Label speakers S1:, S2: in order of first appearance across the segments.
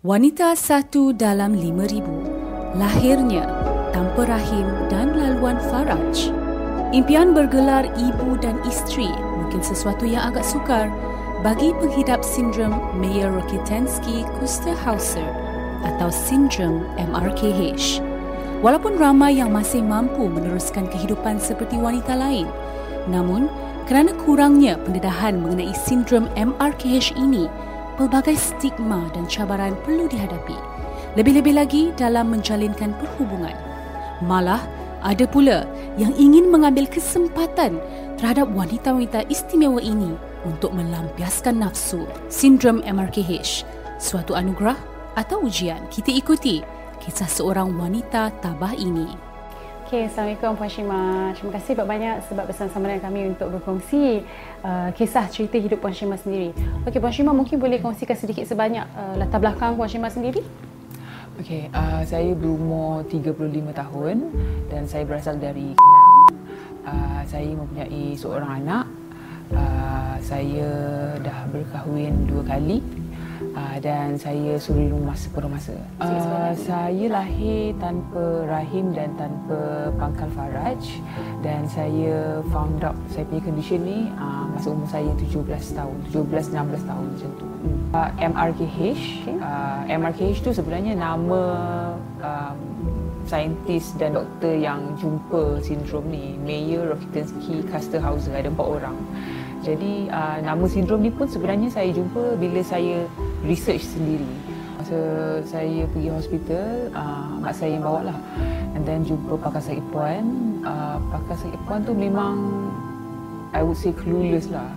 S1: Wanita satu dalam lima ribu. Lahirnya tanpa rahim dan laluan faraj. Impian bergelar ibu dan isteri mungkin sesuatu yang agak sukar bagi penghidap sindrom Mayer-Rokitansky-Kuster-Hauser atau sindrom MRKH. Walaupun ramai yang masih mampu meneruskan kehidupan seperti wanita lain, namun kerana kurangnya pendedahan mengenai sindrom MRKH ini, pelbagai stigma dan cabaran perlu dihadapi. Lebih-lebih lagi dalam menjalinkan perhubungan. Malah, ada pula yang ingin mengambil kesempatan terhadap wanita-wanita istimewa ini untuk melampiaskan nafsu. Sindrom MRKH, suatu anugerah atau ujian? Kita ikuti kisah seorang wanita tabah ini.
S2: Okay, Assalamualaikum Puan Shima. Terima kasih banyak sebab bersama-sama dengan kami untuk berkongsi uh, kisah cerita hidup Puan Shima sendiri. Okey, Puan Shima mungkin boleh kongsikan sedikit sebanyak uh, latar belakang Puan Shima sendiri?
S3: Okey, uh, saya berumur 35 tahun dan saya berasal dari. Uh, saya mempunyai seorang anak. Uh, saya dah berkahwin dua kali uh, dan saya suri rumah sepenuh masa. Uh, saya lahir tanpa rahim dan tanpa pangkal faraj dan saya found out saya punya condition ni uh, masa umur saya 17 tahun, 17-16 tahun macam tu. Uh, MRKH, uh, MRKH tu sebenarnya nama um, saintis dan doktor yang jumpa sindrom ni Mayer, Rokitansky, Kuster-Hauser ada empat orang. Jadi uh, nama sindrom ni pun sebenarnya saya jumpa bila saya research sendiri. Masa saya pergi hospital, uh, mak saya yang bawa lah. And then jumpa pakar sakit puan. Uh, pakar sakit puan tu memang I would say clueless lah.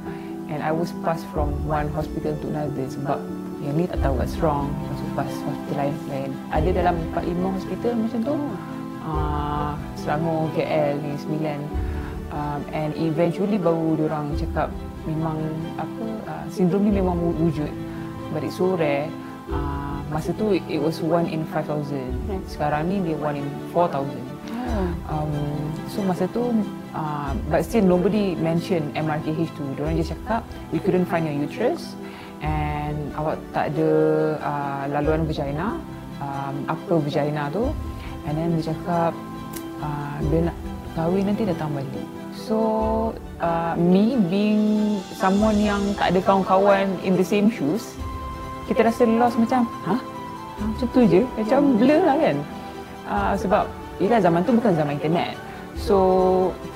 S3: And I was passed from one hospital to another sebab yang ni tak tahu what's wrong. Masuk pas hospital lain-lain. Ada dalam 4-5 hospital macam tu. Uh, Selangor, KL ni, Sembilan um, and eventually baru orang cakap memang apa uh, sindrom ni memang wujud but it's so rare uh, masa tu it was one in 5000 sekarang ni dia one in 4000 um, so masa tu uh, but still nobody mention MRKH tu orang je cakap we couldn't find your uterus and awak tak ada uh, laluan vagina. Um, apa vagina tu? And then dia cakap uh, dia nak kahwin nanti datang balik. So uh, me being someone yang tak ada kawan-kawan in the same shoes, kita rasa lost macam, ha? Macam tu je, macam blur lah kan. Uh, sebab ialah zaman tu bukan zaman internet. So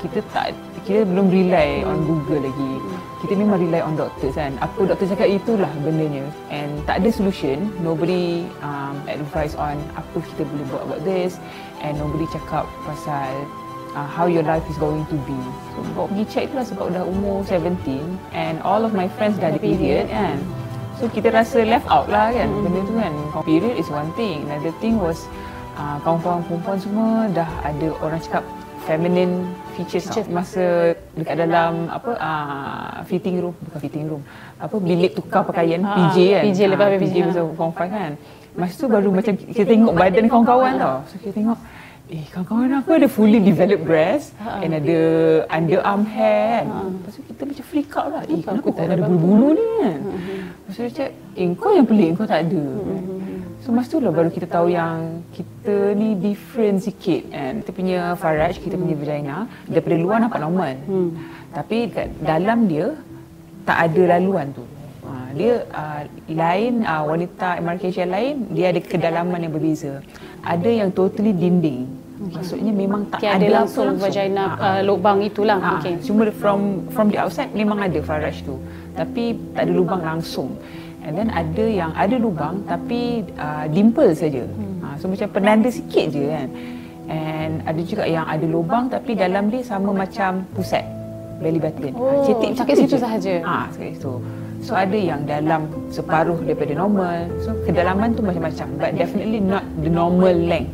S3: kita tak kita belum rely on Google lagi. Kita memang rely on doktor kan. Apa doktor cakap itulah bendanya. And tak ada solution. Nobody um, advise on apa kita boleh buat about this. And nobody cakap pasal uh, how your life is going to be. So, bawa pergi check tu lah sebab dah umur 17 and all of my friends dah ada period kan. So, kita rasa left out lah kan. Mm-hmm. benda tu kan. Period is one thing. Another thing was uh, kawan-kawan perempuan semua dah ada orang cakap feminine features, features. masa dekat dalam apa uh, fitting room. Bukan fitting room. Apa bilik tukar pakaian. Ha, PJ kan.
S2: PJ lepas uh, PJ
S3: masa form 5 kan masa tu baru macam kita tengok badan kawan-kawan tau. So kita tengok Eh, kawan-kawan aku ada fully developed breast uh-huh. and ada underarm hair kan. Uh-huh. Lepas tu kita macam freak out lah. Eh, kenapa tak ada bulu-bulu ni kan? Lepas tu dia cakap, eh kau yang pelik, kau tak ada. Uh-huh. So masa tu lah baru kita tahu yang kita ni different sikit kan. Kita punya faraj, kita punya vagina, daripada luar nampak normal. Tapi kat dalam dia, tak ada laluan tu. Ha, dia uh, lain uh, wanita MRKH lain dia ada kedalaman yang berbeza. Ada yang totally dinding. Maksudnya memang tak
S2: okay, ada, langsung, langsung vagina ha. uh, lubang itulah. ha.
S3: okay. cuma from from the outside memang ada faraj tu. Tapi tak ada lubang langsung. And then ada yang ada lubang tapi uh, dimple saja. Hmm. ha, so macam penanda sikit je kan. And ada juga yang ada lubang tapi dalam dia sama macam pusat belly button.
S2: Oh, cetik sakit situ sahaja.
S3: Ha sakit situ So ada yang dalam separuh daripada normal. So kedalaman tu macam-macam but definitely not the normal length.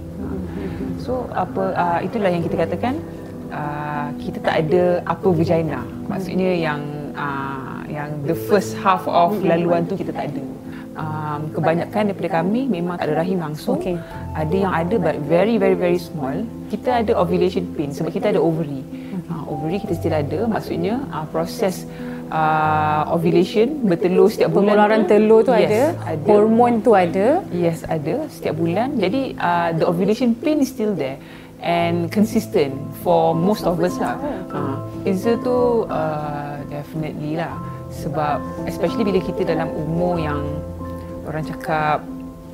S3: So apa uh, itulah yang kita katakan uh, kita tak ada apa vagina. Maksudnya yang uh, yang the first half of laluan tu kita tak ada. Um, kebanyakan daripada kami memang tak ada rahim langsung. Okay. Ada yang ada but very very very small. Kita ada ovulation pain sebab kita ada ovary. Uh, ovary kita still ada maksudnya uh, proses uh, ovulation bertelur setiap bulan.
S2: Pengeluaran telur tu
S3: yes,
S2: ada,
S3: ada.
S2: hormon tu ada.
S3: yes ada setiap bulan. Jadi uh, the ovulation pain is still there and consistent for most of us lah. Uh, Itu tu uh, definitely lah. Sebab especially bila kita dalam umur yang orang cakap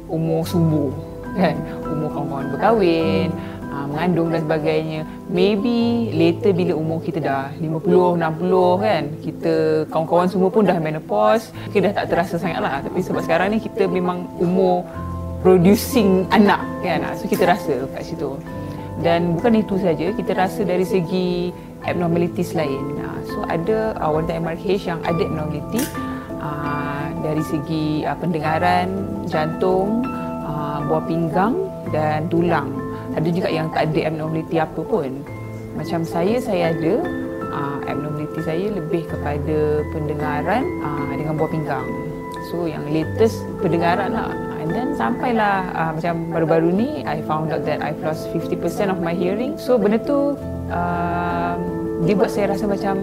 S3: umur subuh kan? Umur kawan-kawan berkahwin uh, mengandung dan sebagainya. Maybe later bila umur kita dah 50 60 kan kita kawan-kawan semua pun dah menopause kita dah tak terasa sangat lah. Tapi sebab sekarang ni kita memang umur producing anak kan. Ah, so kita rasa kat situ. Dan bukan itu saja kita rasa dari segi abnormalities lain. Ah, so ada uh, wanita MRKH yang ada abnormality uh, dari segi uh, pendengaran jantung uh, buah pinggang dan tulang ada juga yang tak ada abnormality apa pun. Macam saya saya ada uh, abnormality saya lebih kepada pendengaran uh, dengan buah pinggang. So yang latest pendengaran lah. And then sampailah uh, macam baru-baru ni I found out that I've lost 50% of my hearing. So benda tu uh, dia buat saya rasa macam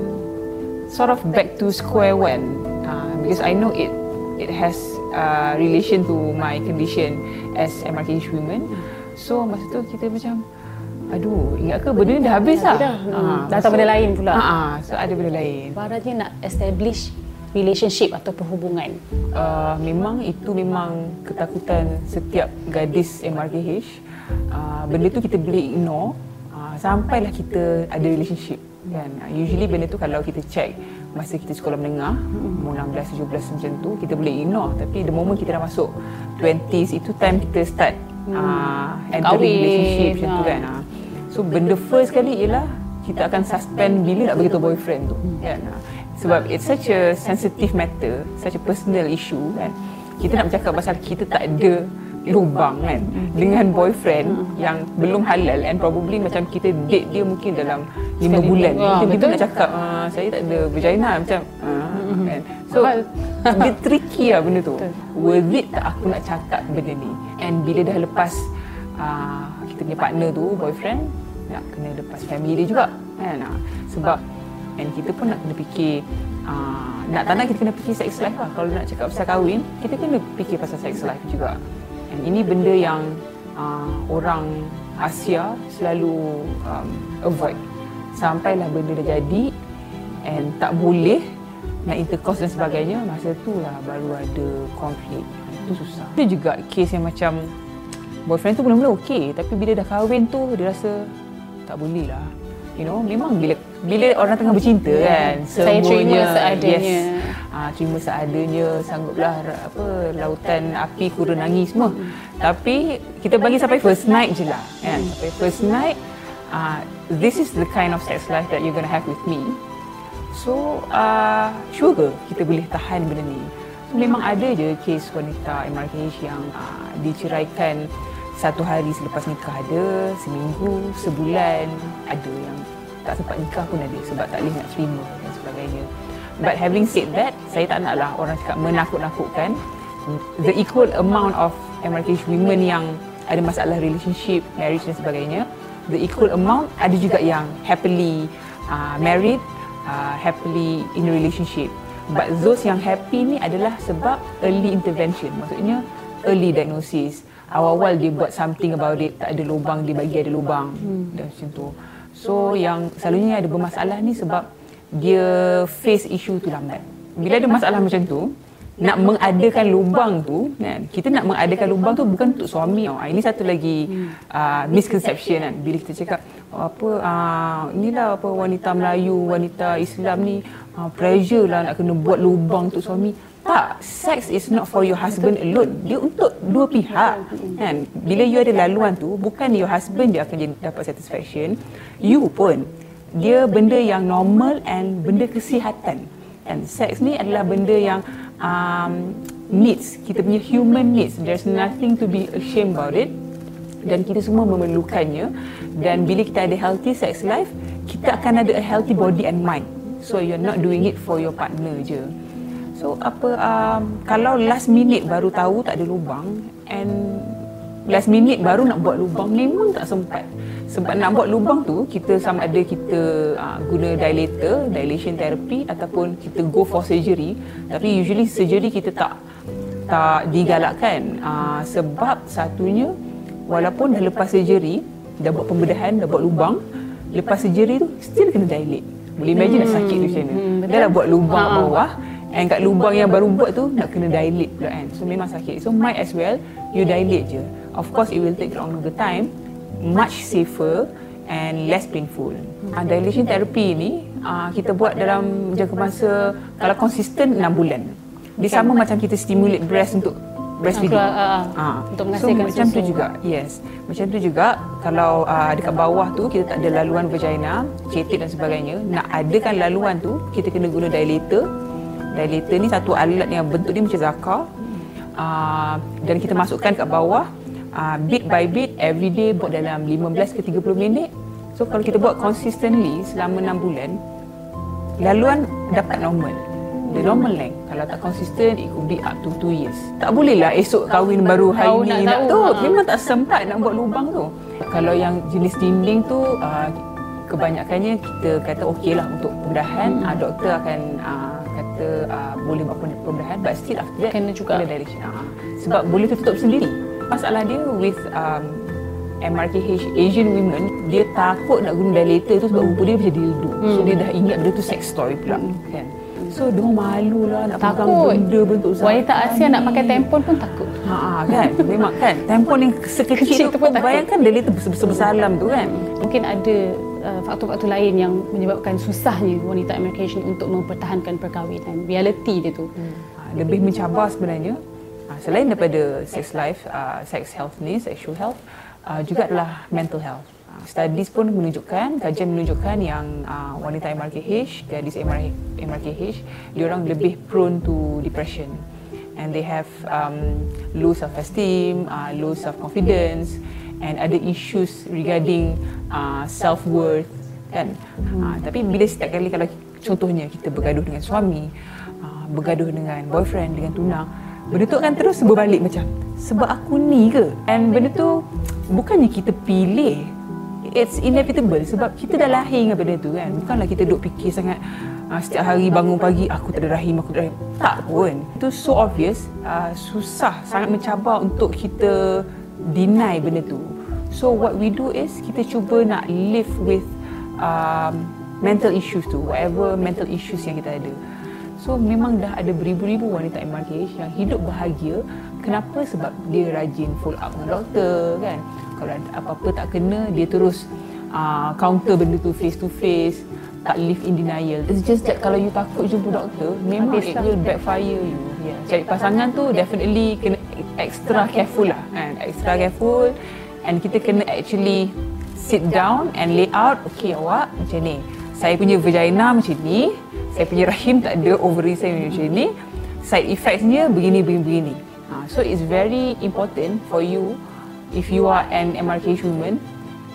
S3: sort of back to square one. Uh, because I know it it has uh, relation to my condition as MRKH women so masa tu kita macam aduh ingat ke benda ni dah habis lah
S2: Dah, hmm. Dah tak
S3: so-
S2: benda lain pula.
S3: Ah, so ada benda lain
S2: Ibaratnya nak establish relationship atau hubungan.
S3: uh, memang itu memang ketakutan setiap gadis MRKH. Uh, benda tu kita boleh ignore uh, sampailah kita ada relationship kan. Usually benda tu kalau kita check masa kita sekolah menengah, umur 16, 17 macam tu, kita boleh ignore. Tapi the moment kita dah masuk 20s, itu time kita start uh, entering relationship macam tu
S2: ha.
S3: kan. Uh. So benda first kali ialah kita akan suspend bila nak beritahu boyfriend tu kan. Uh. Sebab it's such a sensitive matter, such a personal issue kan. Kita nak bercakap pasal kita tak ada lubang kan dengan boyfriend yang belum halal and probably macam kita date dia mungkin dalam 5
S2: Sekali.
S3: bulan. Kita
S2: betul.
S3: nak cakap ah, saya tak ada vagina macam ah, kan. So dia tricky lah benda tu. Worth it tak aku nak cakap benda ni. And bila dah lepas uh, kita punya partner tu, boyfriend, nak kena lepas family dia juga. Kan? Ah, Sebab and kita pun nak kena fikir uh, nak tak nak kita kena fikir sex life lah. Kalau nak cakap pasal kahwin, kita kena fikir pasal sex life juga. And ini benda yang uh, orang Asia selalu um, avoid. Sampailah benda dah jadi and tak boleh nak intercourse dan sebagainya masa tu lah baru ada konflik itu susah. Ada juga kes yang macam boyfriend tu mula-mula okey tapi bila dah kahwin tu dia rasa tak boleh lah. You know memang bila bila orang tengah bercinta kan
S2: Saya terima seadanya.
S3: yes, ah, terima seadanya sangguplah apa lautan api kura nangis semua. Tapi kita bagi sampai first night je lah kan. Sampai first night ah, this is the kind of sex life that you're gonna have with me. So, uh, sure ke kita boleh tahan benda ni? Memang ada je kes wanita MRKH yang uh, diceraikan satu hari selepas nikah ada, seminggu, sebulan, ada yang tak sempat nikah pun ada sebab tak boleh nak terima dan sebagainya. But having said that, saya tak naklah orang cakap menakut-nakutkan the equal amount of MRKH women yang ada masalah relationship, marriage dan sebagainya, the equal amount ada juga yang happily uh, married uh, happily in a relationship. But those yang happy ni adalah sebab early intervention. Maksudnya early diagnosis. Awal-awal dia buat something about it. Tak ada lubang, dia bagi ada lubang. Hmm. Dan macam tu. So yang selalunya ada bermasalah ni sebab dia face issue tu lambat. Bila ada masalah macam tu, nak mengadakan lubang tu kan kita nak mengadakan lubang tu bukan untuk suami oh. ini satu lagi uh, misconception kan bila kita cakap oh, apa uh, inilah apa wanita Melayu wanita Islam ni uh, pressure lah nak kena buat lubang untuk suami. Tak sex is not for your husband alone. Dia untuk dua pihak kan? Bila you ada laluan tu bukan your husband dia akan dapat satisfaction. You pun dia benda yang normal and benda kesihatan. And sex ni adalah benda yang um, needs. Kita punya human needs. There's nothing to be ashamed about it. Dan kita semua memerlukannya. Dan bila kita ada healthy sex life kita akan ada a healthy body and mind so you're not doing it for your partner je. So apa um, kalau last minute baru tahu tak ada lubang and last minute baru nak buat lubang memang tak sempat. Sebab nak buat lubang tu kita sama ada kita uh, guna dilator dilation therapy ataupun kita go for surgery. Tapi usually surgery kita tak tak digalakkan. Uh, sebab satunya walaupun dah lepas surgery dah buat pembedahan dah buat lubang lepas surgery tu still kena dilate boleh imagine hmm. nak sakit tu macam mana hmm, dah dah buat lubang ha. bawah and kat lubang yang baru buat tu nak kena dilate pula kan so memang sakit so might as well you dilate je of course it will take longer time much safer and less painful. Uh, dilation therapy ni uh, kita buat dalam jangka masa kalau konsisten 6 bulan. Dia sama macam kita stimulate breast untuk breastfeeding. Uh, uh. Untuk menghasilkan so, macam tu juga. Yes. Macam tu juga kalau uh, dekat bawah tu kita tak ada laluan vagina, cetit dan sebagainya, nak adakan laluan tu kita kena guna dilator. Dilator ni satu alat yang bentuk dia macam zakar. Uh, dan kita masukkan kat bawah uh, bit by bit every day buat dalam 15 ke 30 minit so kalau kita buat consistently selama 6 bulan laluan dapat normal the normal length. Kalau tak konsisten it could be up to 2 years. Tak boleh lah esok kahwin baru hari ni nak, tu memang tak sempat nak buat lubang tu. Kalau yang jenis dinding tu uh, kebanyakannya kita kata okey lah untuk pembedahan. Hmm. uh, doktor akan uh, kata uh, boleh buat pembedahan. But still after that
S2: kena juga.
S3: kena direction uh, sebab boleh tutup sendiri. Masalah dia with um, MRKH Asian women dia takut nak guna dilator tu sebab rupa dia macam dildo. Hmm. so dia dah ingat benda tu sex toy pula hmm. kan so dia malu lah nak takut. pegang benda bentuk
S2: zaman wanita Asia nak pakai tampon pun takut.
S3: Ha kan? Memang kan? Tampon yang sekecil tu pun bayangkan dilator besar-besar alam tu kan?
S2: Mungkin ada uh, faktor-faktor lain yang menyebabkan susahnya wanita MRKH untuk mempertahankan perkahwinan reality dia tu. Hmm.
S3: Ha, lebih mencabar sebenarnya. Ah, selain daripada sex life, uh, sex health ni, sexual health, uh, juga adalah mental health. Studies pun menunjukkan, kajian menunjukkan yang uh, wanita MRKH, gadis MR, MRKH, diorang lebih prone to depression. And they have um, low self-esteem, uh, low self-confidence and other issues regarding uh, self-worth. Kan? Uh, tapi bila setiap kali kalau contohnya kita bergaduh dengan suami, uh, bergaduh dengan boyfriend, dengan tunang, benda tu akan terus berbalik macam sebab aku ni ke and benda tu bukannya kita pilih it's inevitable sebab kita dah lahir dengan benda tu kan. Bukanlah kita duduk fikir sangat uh, setiap hari bangun pagi aku tak ada rahim aku tak ada rahim. Tak pun. Itu so obvious uh, susah sangat mencabar untuk kita deny benda tu. So what we do is kita cuba nak live with um, mental issues tu whatever mental issues yang kita ada. So memang dah ada beribu-ribu wanita MRKH yang hidup bahagia. Kenapa? Sebab dia rajin follow up dengan doktor kan. Kalau ada apa-apa tak kena, dia terus uh, counter benda tu face to face. Tak live in denial. It's just that kalau you takut jumpa doktor, memang it will backfire you. Yeah. Cari pasangan tu definitely kena extra careful lah. Kan? Extra careful. And kita kena actually sit down and lay out, okay awak macam ni. Saya punya vagina macam ni, saya punya rahim tak ada ovary saya macam ni side effectsnya begini begini begini ha, so it's very important for you if you are an MRK woman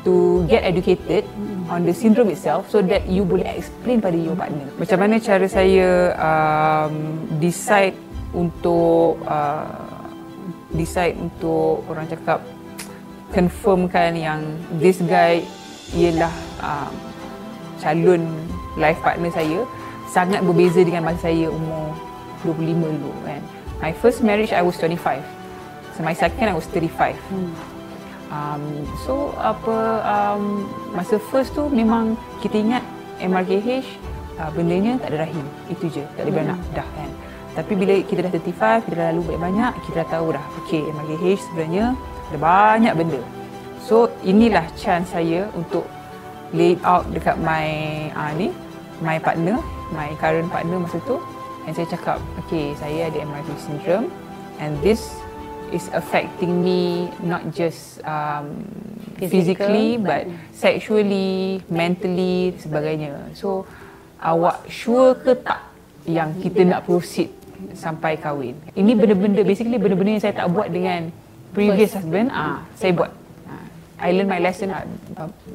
S3: to get educated on the syndrome itself so that you boleh explain pada your partner macam mana cara saya um, decide untuk uh, decide untuk orang cakap confirmkan yang this guy ialah um, calon life partner saya sangat berbeza dengan masa saya umur 25 dulu kan. My first marriage I was 25. So my second I was 35. Hmm. Um, so apa um, masa first tu memang kita ingat MRKH uh, bendanya tak ada rahim. Itu je. Tak ada beranak hmm. dah kan. Tapi bila kita dah 35, kita dah lalu banyak-banyak, kita dah tahu dah. Okay, MRKH sebenarnya ada banyak benda. So inilah chance saya untuk lay out dekat my uh, ni, my partner my current partner masa tu and saya cakap okay saya ada MRT syndrome and this is affecting me not just um, physically but sexually mentally. sebagainya. So awak sure ke tak yang kita nak proceed sampai kahwin? Ini benda-benda basically benda-benda yang saya tak buat dengan previous husband ah saya buat. Ah, I learn my lesson ah,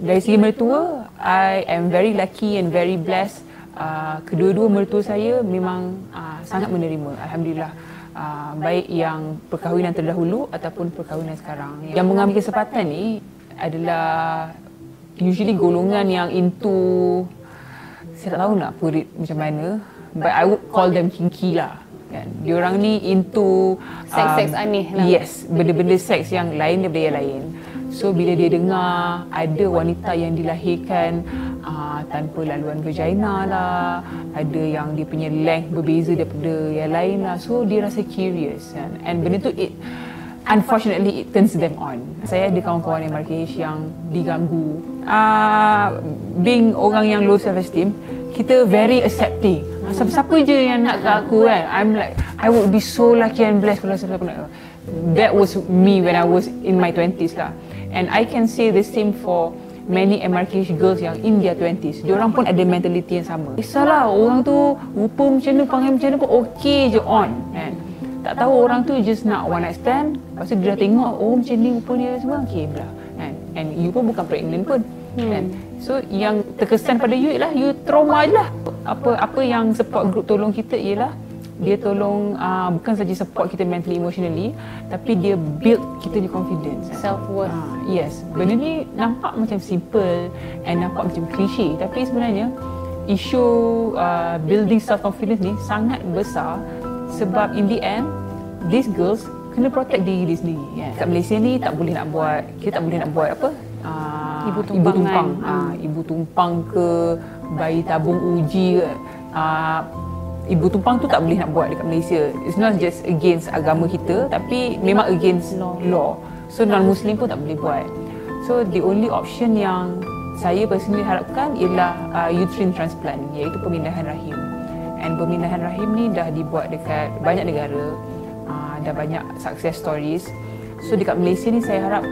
S3: dari segi mertua. I am very lucky and very blessed uh, kedua-dua mertua saya memang uh, sangat menerima. Alhamdulillah uh, baik yang perkahwinan terdahulu ataupun perkahwinan sekarang. Yang mengambil kesempatan ni adalah usually golongan yang into saya tak tahu nak put it macam mana but I would call them kinky lah kan. Diorang ni into
S2: seks-seks um, aneh lah.
S3: yes benda-benda seks yang lain daripada yang lain. So bila dia dengar ada wanita yang dilahirkan uh, tanpa laluan vagina lah ada yang dia punya length berbeza daripada yang lain lah so dia rasa curious kan and benda tu it unfortunately it turns them on. Saya ada kawan-kawan MRKH yang diganggu. Uh, being orang yang low self esteem, kita very accepting. Siapa-siapa je yang nak ke aku kan. I'm like, I would be so lucky and blessed kalau siapa nak. That was me when I was in my 20s lah. And I can say the same for many MRKH girls yang in their 20s. Diorang pun ada mentality yang sama. Kisahlah orang tu rupa macam mana, panggil macam mana pun okay je on. Kan? tak tahu orang tu just nak one night stand lepas tu dia dah tengok oh macam ni rupa dia semua okay belah kan and you pun bukan pregnant pun hmm. kan so yang terkesan pada you ialah you trauma je lah apa apa yang support group tolong kita ialah dia tolong uh, bukan saja support kita mentally emotionally tapi dia build kita di confidence
S2: self worth uh,
S3: yes benda ni nampak macam simple and nampak macam cliche tapi sebenarnya isu uh, building self confidence ni sangat besar sebab in the end these girls kena protect diri dia sendiri kan. Kat Malaysia ni tak boleh nak buat kita tak boleh nak buat apa?
S2: Uh, ibu tumpang. Ibu
S3: tumpang, uh, ibu tumpang ke bayi tabung uji ke. Uh, ibu tumpang tu tak boleh nak buat dekat Malaysia. It's not just against agama kita tapi memang against law. law. So non muslim pun tak boleh buat. So the only option yang saya personally harapkan ialah uh, uterine transplant iaitu pemindahan rahim. And pemindahan rahim ni dah dibuat dekat banyak negara uh, Dah banyak success stories So dekat Malaysia ni saya harap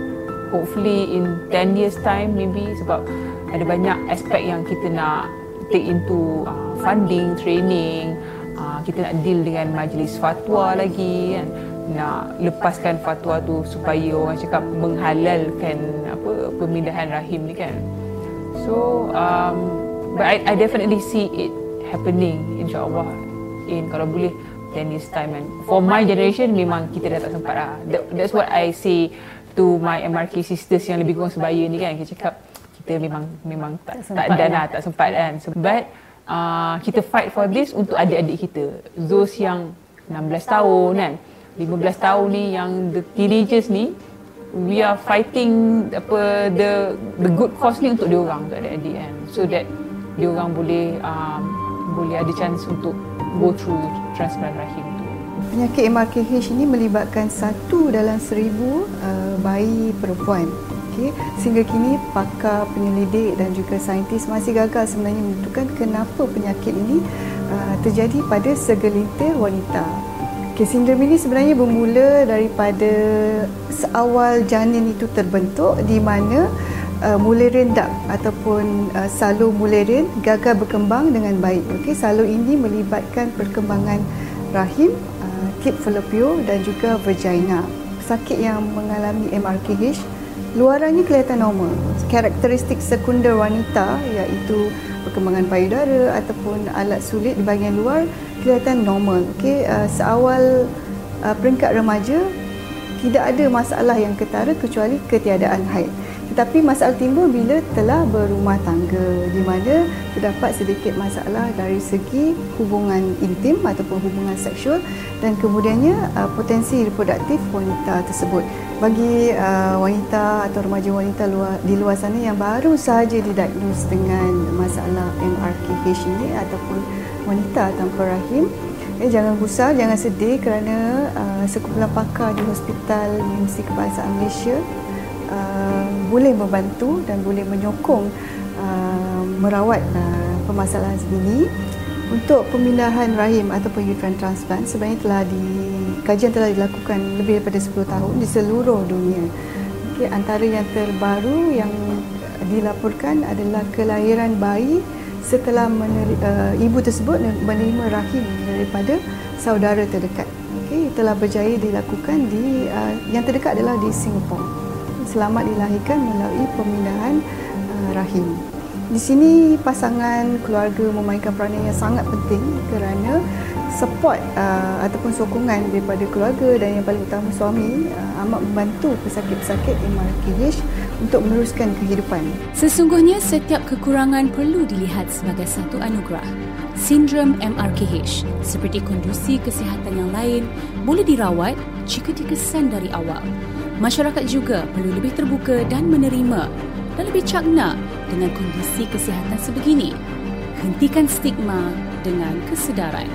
S3: Hopefully in 10 years time maybe Sebab ada banyak aspek yang kita nak Take into uh, funding, training. Uh, Kita nak deal dengan majlis fatwa lagi kan? Nak lepaskan fatwa tu supaya orang cakap menghalalkan apa pemindahan rahim ni kan? So um, but I, I definitely see it happening insyaAllah. In kalau boleh 10 years time and for my generation memang kita dah tak sempat lah. That, that's what I say to my MRK sisters yang lebih kurang sebaya ni kan? Kita cakap kita memang memang tak, tak, tak dan lah, tak sempat kan? Sebab uh, kita fight for this untuk adik-adik kita those yang 16 tahun kan 15 tahun ni yang the teenagers ni we are fighting apa the the good cause ni untuk dia orang untuk adik-adik kan so that dia orang boleh um, boleh ada chance untuk go through transplant rahim tu.
S4: Penyakit MRKH ini melibatkan satu dalam seribu uh, bayi perempuan. Okay. Sehingga kini pakar penyelidik dan juga saintis masih gagal sebenarnya menentukan kenapa penyakit ini uh, terjadi pada segelintir wanita. Okay, sindrom ini sebenarnya bermula daripada seawal janin itu terbentuk di mana uh, mulerin duct ataupun uh, salur mulerin gagal berkembang dengan baik. Okey, salur ini melibatkan perkembangan rahim, uh, tip fallopian dan juga vagina. Sakit yang mengalami MRKH luarannya kelihatan normal. Karakteristik sekunder wanita iaitu perkembangan payudara ataupun alat sulit di bahagian luar kelihatan normal. Okey, uh, seawal uh, peringkat remaja tidak ada masalah yang ketara kecuali ketiadaan haid. Tetapi masalah timbul bila telah berumah tangga di mana terdapat sedikit masalah dari segi hubungan intim ataupun hubungan seksual dan kemudiannya uh, potensi reproduktif wanita tersebut. Bagi uh, wanita atau remaja wanita luar, di luar sana yang baru sahaja didiagnose dengan masalah MRKH ini ataupun wanita tanpa rahim, Eh, jangan gusar, jangan sedih kerana uh, sekumpulan pakar di Hospital Universiti Kebangsaan Malaysia uh, boleh membantu dan boleh menyokong uh, merawat uh, permasalahan ini untuk pemindahan rahim ataupun uterine transplant sebenarnya telah di kajian telah dilakukan lebih daripada 10 tahun di seluruh dunia. Okay, antara yang terbaru yang dilaporkan adalah kelahiran bayi setelah meneri, uh, ibu tersebut menerima rahim daripada saudara terdekat. Okay, telah berjaya dilakukan di uh, yang terdekat adalah di Singapura selamat dilahirkan melalui pemindahan uh, rahim. Di sini pasangan keluarga memainkan peranan yang sangat penting kerana support uh, ataupun sokongan daripada keluarga dan yang paling utama suami uh, amat membantu pesakit-pesakit MRKH untuk meneruskan kehidupan.
S1: Sesungguhnya setiap kekurangan perlu dilihat sebagai satu anugerah. Sindrom MRKH seperti kondusi kesihatan yang lain boleh dirawat jika dikesan dari awal. Masyarakat juga perlu lebih terbuka dan menerima dan lebih cakna dengan kondisi kesihatan sebegini. Hentikan stigma dengan kesedaran.